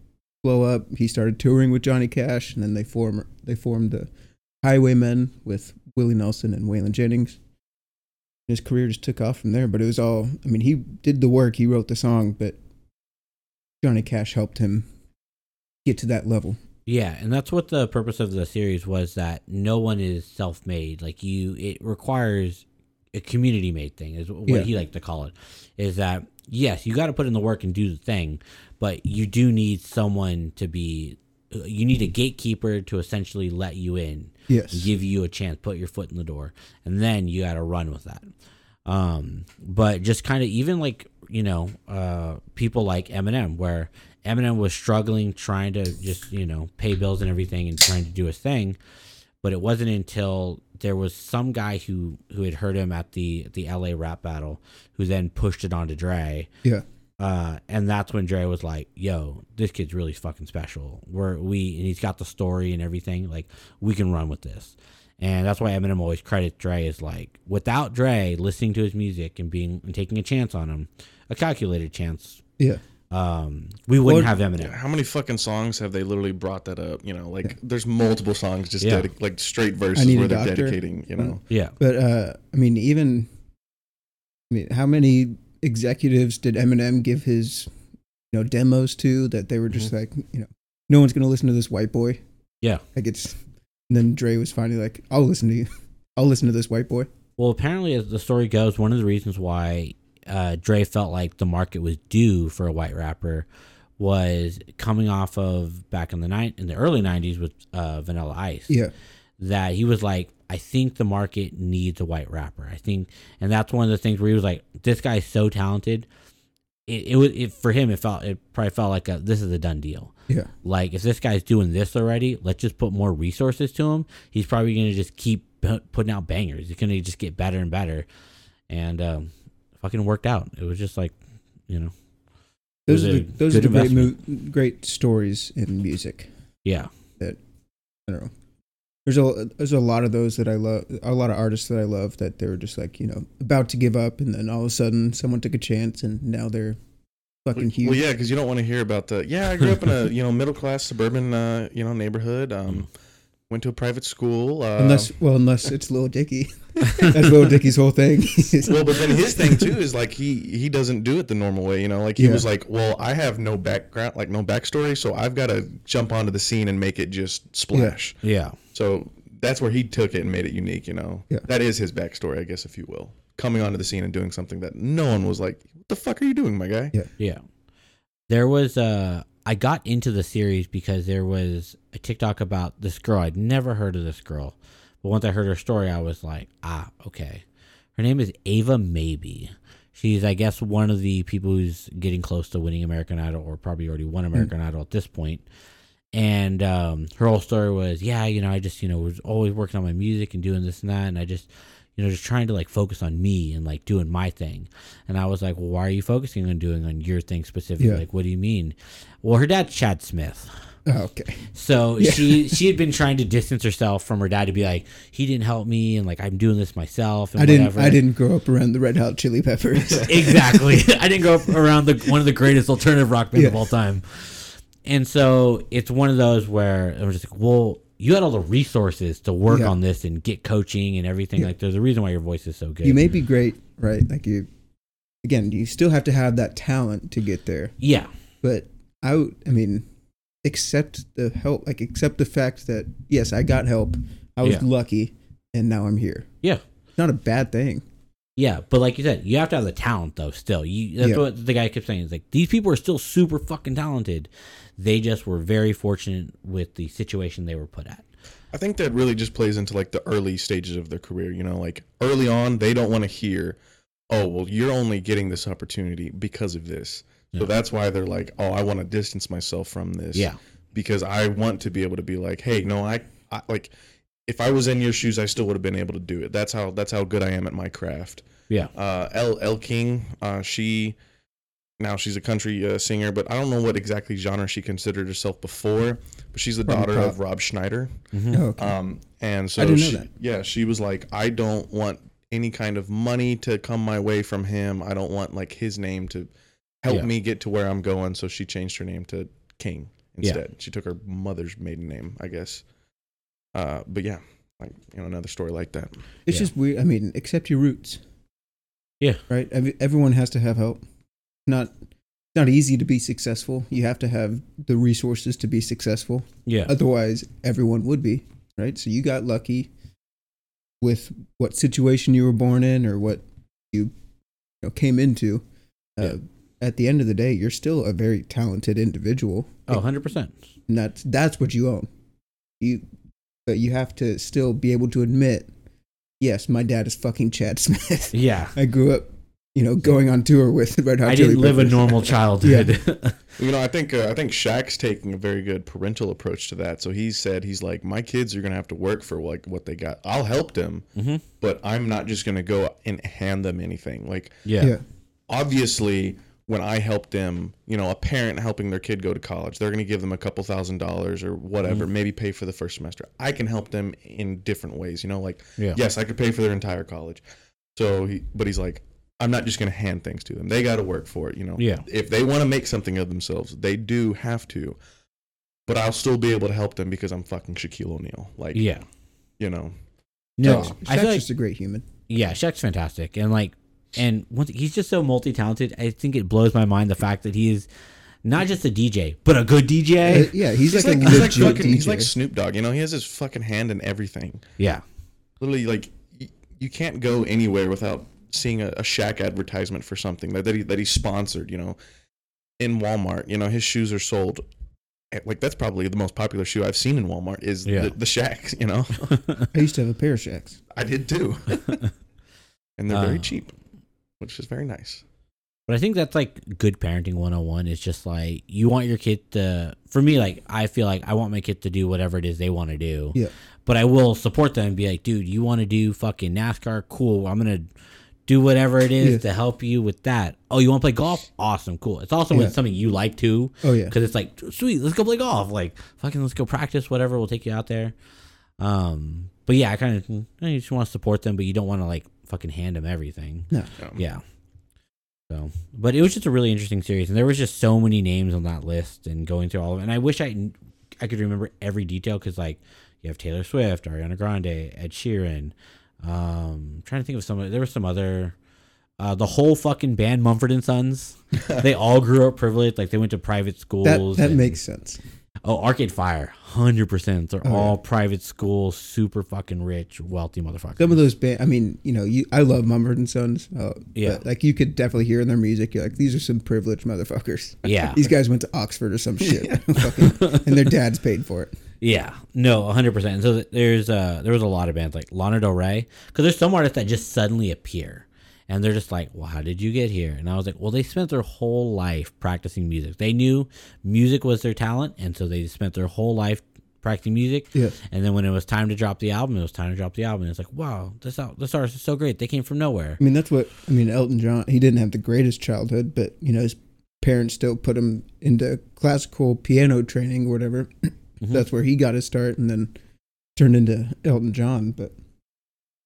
blow up. He started touring with Johnny Cash, and then they form they formed the Highwaymen with Willie Nelson and Waylon Jennings. His career just took off from there, but it was all. I mean, he did the work, he wrote the song, but Johnny Cash helped him get to that level. Yeah, and that's what the purpose of the series was that no one is self-made. Like you it requires a community-made thing is what Yeah. he liked to call it. Is that yes, you got to put in the work and do the thing, but you do need someone to be you need a gatekeeper to essentially let you in Yes. give you a chance, put your foot in the door, and then you got to run with that. Um, but just kind of even like you know, uh, people like Eminem, where Eminem was struggling trying to just you know pay bills and everything and trying to do his thing, but it wasn't until there was some guy who who had heard him at the the L.A. rap battle who then pushed it onto Dre. Yeah. Uh, and that's when Dre was like, "Yo, this kid's really fucking special. We're we and he's got the story and everything. Like, we can run with this." And that's why Eminem always credits Dre as like, without Dre listening to his music and being and taking a chance on him, a calculated chance, Yeah. um, we wouldn't Well, have Eminem. Yeah, how many fucking songs have they literally brought that up? You know, like there's multiple songs just Yeah. dedi- like straight verses where they're dedicating. You know, Yeah, But uh, I mean, even I mean, how many executives did Eminem give his you know demos to that they were just like you know no one's gonna listen to this white boy. Yeah. like it's. And then Dre was finally like, "I'll listen to you. I'll listen to this white boy." Well, apparently, as the story goes, one of the reasons why uh, Dre felt like the market was due for a white rapper was coming off of back in the night in the early '90s with uh, Vanilla Ice. Yeah, That he was like, I think the market needs a white rapper. I think, and that's one of the things where he was like, this guy's so talented. It, it was it, for him. It felt it probably felt like a, this is a done deal. yeah, Like if this guy's doing this already, let's just put more resources to him. He's probably gonna just keep putting out bangers. He's gonna just get better and better, and um, fucking worked out. It was just like, you know, those are the, those are the great mo- great stories in music. yeah, That I don't know. There's a there's a lot of those that I love. A lot of artists that I love that they were just like you know about to give up, and then all of a sudden someone took a chance, and now they're fucking well, huge. well, yeah, because you don't want to hear about the. Yeah, I grew up in a you know middle class suburban uh, you know neighborhood. Um, went to a private school. Uh, Unless well, unless it's Lil Dicky. That's Lil Dicky's whole thing. well, but then his thing too is like he he doesn't do it the normal way, you know. Like he Yeah. was like, well, I have no background, like no backstory, so I've got to jump onto the scene and make it just splash. yeah, So that's where he took it and made it unique, you know. Yeah. That is his backstory, I guess, if you will. Coming onto the scene and doing something that no one was like, "What the fuck are you doing, my guy?" Yeah. yeah. There was uh I got into the series because there was a TikTok about this girl. I'd never heard of this girl, but once I heard her story, I was like, ah, okay. Her name is Ava Maybe. She's, I guess, one of the people who's getting close to winning American Idol, or probably already won American Idol at this point. And um, her whole story was, yeah, you know, I just, you know, was always working on my music and doing this and that, and I just, you know, just trying to like focus on me and like doing my thing. And I was like, well, why are you focusing on doing on your thing specifically? Yeah. Like, what do you mean? Well, her dad's Chad Smith. oh, okay. So Yeah. she she had been trying to distance herself from her dad to be like, he didn't help me, and like I'm doing this myself. And I didn't. whatever. I didn't grow up around the Red Hot Chili Peppers. exactly. I didn't grow up around the one of the greatest alternative rock bands of all time. And so it's one of those where I'm just like, well, you had all the resources to work Yeah. on this and get coaching and everything. Yeah. Like, there's a reason why your voice is so good. you may be great, right? Like you. Again, you still have to have that talent to get there. yeah, But I, I mean, accept the help. Like accept the fact that yes, I got help. I was Yeah. lucky, and now I'm here. yeah. It's not a bad thing. Yeah, but like you said, you have to have the talent though. Still, you that's Yeah. what the guy kept saying. Is like these people are still super fucking talented. They just were very fortunate with the situation they were put at. I think that really just plays into like the early stages of their career. You know, like early on, they don't want to hear, "Oh, well, you're only getting this opportunity because of this." Yeah. So that's why they're like, "Oh, I want to distance myself from this." Yeah, because I want to be able to be like, "Hey, no, I, I like." If I was in your shoes, I still would have been able to do it. That's how that's how good I am at my craft. yeah, Uh, L L King, uh, she now she's a country uh, singer, but I don't know what exactly genre she considered herself before. But she's the Probably daughter pop. of Rob Schneider. Mhm. Oh, okay. Um, and so I didn't know she, that. yeah, she was like, I don't want any kind of money to come my way from him. I don't want like his name to help Yeah. me get to where I'm going. So she changed her name to King Yeah. instead. She took her mother's maiden name, I guess. Uh, but yeah, like you know, another story like that. It's Yeah. just weird. I mean, accept your roots. Yeah. Right. Every, everyone has to have help. Not. It's not easy to be successful. You have to have the resources to be successful. yeah, Otherwise, everyone would be. Right. So you got lucky with what situation you were born in or what you, you know, came into. Uh, Yeah. At the end of the day, you're still a very talented individual. oh, 100 percent. And that's that's what you own. You, but you have to still be able to admit, yes, my dad is fucking Chad Smith. Yeah, I grew up, you know, going on tour with Red Hot I Chili didn't live a Peppers. normal childhood. You know, I think uh, I think Shaq's taking a very good parental approach to that. So he said he's like, my kids are gonna have to work for like what they got. I'll help them, hmm but I'm not just gonna go and hand them anything. Like Yeah. Yeah, obviously when I help them, you know, a parent helping their kid go to college, they're going to give them a couple thousand dollars or whatever, mm. maybe pay for the first semester. I can help them in different ways, you know, like Yeah. yes, I could pay for their entire college. So he, but he's like, I'm not just going to hand things to them. They got to work for it, you know. Yeah. If they want to make something of themselves, they do have to. But I'll still be able to help them because I'm fucking Shaquille O'Neal. Like, Yeah. you know, No, Shaq's, I feel like just a great human. yeah, Shaq's fantastic, and like, and once he's just so multi talented. I think it blows my mind the fact that he is not just a DJ, but a good Uh, DJ. yeah, he's, he's like, like, a he's legit like fucking, DJ. he's like Snoop Dogg. You know, he has his fucking hand in everything. Yeah, Literally, like y- you can't go anywhere without seeing a, a Shaq advertisement for something that that he that he sponsored. You know, in Walmart, you know, his shoes are sold. Like that's probably the most popular shoe I've seen in Walmart is Yeah. the, the Shaq. You know, I used to have a pair of Shaqs. I did too, and they're very Uh, cheap, which is very nice. But I think that's like good parenting 101 is just like you want your kid to for me like I feel like I want my kid to do whatever it is they want to do. Yeah. But I will support them and be like, "Dude, you want to do fucking NASCAR? Cool. I'm going to do whatever it is Yeah. to help you with that." Oh, you want to play golf? Awesome. Cool. It's also Yeah. something you like too Oh yeah, cuz it's like, "Sweet, let's go play golf." Like, fucking let's go practice whatever. We'll take you out there. Um, but yeah, I kind of you just want to support them, but you don't want to like fucking hand them everything. no, Um, Yeah. So, but it was just a really interesting series, and there was just so many names on that list, and going through all of it. And I wish I I could remember every detail because like you have Taylor Swift, Ariana Grande, Ed Sheeran. Um, I'm trying to think of some. There was some other. Uh, the whole fucking band, Mumford and Sons, they all grew up privileged. Like they went to private schools. that that and- makes sense. Oh, Arcade Fire, hundred percent. They're Oh, all yeah. private school, super fucking rich, wealthy motherfuckers. Some of those band, I mean, you know, you I love Mumford and Sons. Uh, Yeah. but, like you could definitely hear in their music. You're like, these are some privileged motherfuckers. yeah, These guys went to Oxford or some shit, Fucking- and their dads paid for it. Yeah, no, hundred percent. And so there's uh there was a lot of bands like Lana Del Rey because there's some artists that just suddenly appear and they're just like, well, how did you get here? And I was like, well, they spent their whole life practicing music. They knew music was their talent, and so they spent their whole life practicing music. Yeah. And then when it was time to drop the album, it was time to drop the album. It's like, wow, this out this artist is so great. They came from nowhere. I mean, that's what I mean. Elton John, he didn't have the greatest childhood, but you know, his parents still put him into classical piano training or whatever. Mhm. That's where he got his start, and then turned into Elton John. But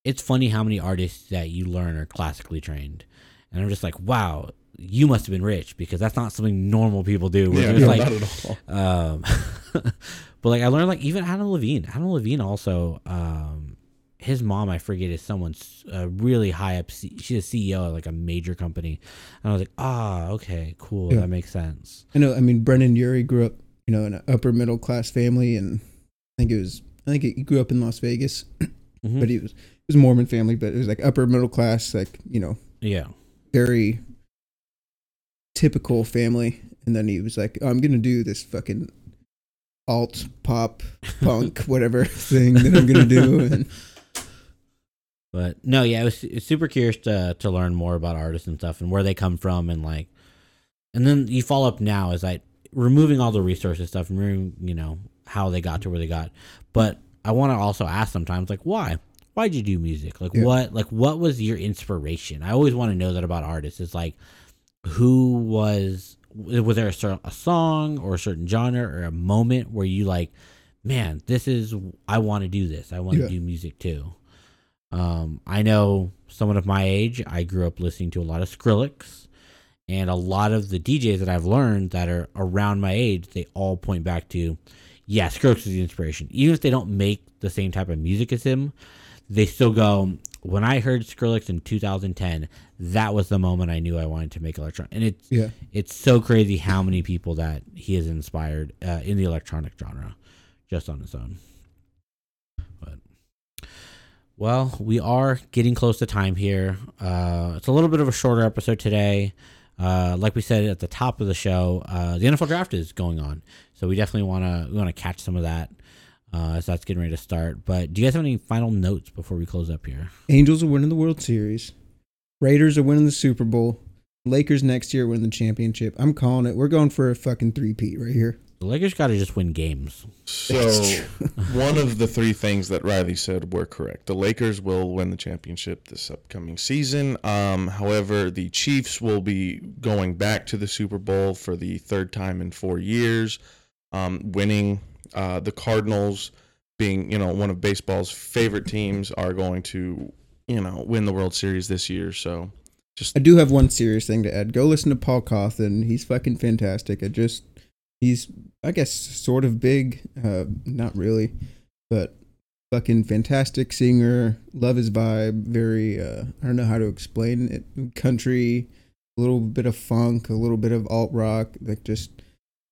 it's funny how many artists that you learn are classically trained. And I'm just like, wow, you must have been rich because that's not something normal people do. Yeah, no, like, not at all. um, but like I learned like even Adam Levine. Adam Levine also, um, his mom I forget is someone's uh, really high up. C- she's a CEO of like a major company, and I was like, ah, okay, cool, Yeah. that makes sense. I know, I mean, Brendon Urie grew up, you know, in an upper middle class family, and I think it was, I think he grew up in Las Vegas, Mhm. but he was, was a Mormon family, but it was like upper middle class, like you know, yeah, very typical family. And then he was like, oh, I'm gonna do this fucking alt pop punk whatever thing that I'm gonna do, and But no, yeah, I was super curious to to learn more about artists and stuff and where they come from and like, and then you follow up now is like removing all the resources stuff and removing you know how they got to where they got. But I want to also ask sometimes like why why did you do music like Yeah. what like what was your inspiration? I always want to know that about artists. It's like who was was there a, cer- a song or a certain genre or a moment where you like man this is i want to do this i want to Yeah. do music too um, I know someone of my age, I grew up listening to a lot of Skrillex, and a lot of the DJs that I've learned that are around my age, they all point back to, yeah, Skrillex is the inspiration. Even if they don't make the same type of music as him, they still go, when I heard Skrillex in 2010, that was the moment I knew I wanted to make electronic. And it's, yeah, it's so crazy how many people that he has inspired uh, in the electronic genre just on his own. But well, we are getting close to time here. Uh, it's a little bit of a shorter episode today. Uh, like we said at the top of the show, uh, the NFL draft is going on, so we definitely want to we want to catch some of that uh, as that's getting ready to start. But do you guys have any final notes before we close up here? Angels are winning the World Series, Raiders are winning the Super Bowl, Lakers next year win the championship. I'm calling it. We're going for a fucking three-peat right here. The Lakers got to just win games. So one of the three things that Riley said were correct. The Lakers will win the championship this upcoming season. Um, however, the Chiefs will be going back to the Super Bowl for the third time in four years, um, winning. Uh, the Cardinals, being you know one of baseball's favorite teams, are going to you know win the World Series this year. So Just I do have one serious thing to add. Go listen to Paul Cauthen. He's fucking fantastic. I just he's I guess sort of big, uh, not really, but fucking fantastic singer. Love his vibe. Very uh, I don't know how to explain it. Country, a little bit of funk, a little bit of alt rock. Like just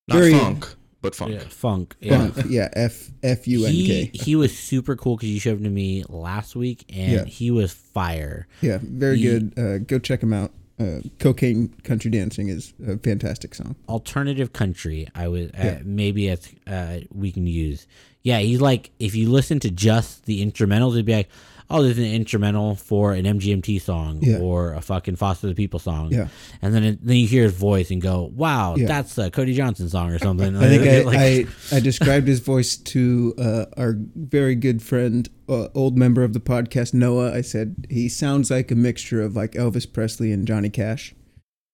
not very- funk, but funk. Yeah, funk. Yeah. funk. Yeah, F F U N He, he was super cool because you showed him to me last week and Yeah. he was fire. Yeah, very He- good. Uh, go check him out. Uh, Cocaine Country Dancing is a fantastic song. Alternative country, I was uh, Yeah. maybe it's uh, we can use. Yeah, he's like if you listen to just the instrumentals, it'd be like, oh, there's an instrumental for an MGMT song Yeah. or a fucking Foster the People song. Yeah. and then it, then you hear his voice and go, wow, Yeah. that's a Cody Johnson song or something. I think I, Like- I, I described his voice to uh, our very good friend, uh, old member of the podcast, Noah. I said he sounds like a mixture of like Elvis Presley and Johnny Cash.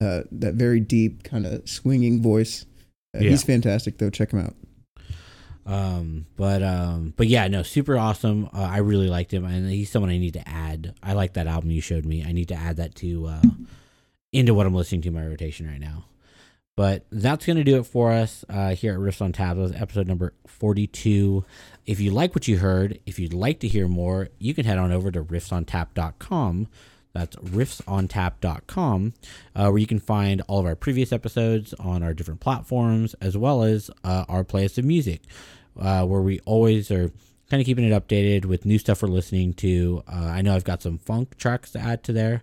Uh, that very deep, kind of swinging voice. Uh, Yeah. He's fantastic, though. Check him out. Um, but um, but yeah, no, super awesome. Uh, I really liked him, and he's someone I need to add. I like that album you showed me. I need to add that to uh, into what I'm listening to my rotation right now. But that's gonna do it for us uh, here at Riffs on was episode number 42. If you like what you heard, if you'd like to hear more, you can head on over to riffsontap.com. That's riffsontap.com, uh, where you can find all of our previous episodes on our different platforms, as well as uh, our playlist of music, uh, where we always are kind of keeping it updated with new stuff we're listening to. Uh, I know I've got some funk tracks to add to there.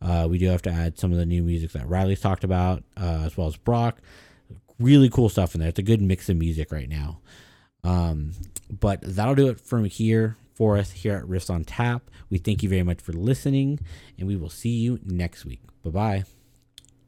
Uh, we do have to add some of the new music that Riley's talked about, uh, as well as Brock. Really cool stuff in there. It's a good mix of music right now. Um, but that'll do it from here for us here at Riffs on Tap. We thank you very much for listening, and we will see you next week. Bye bye.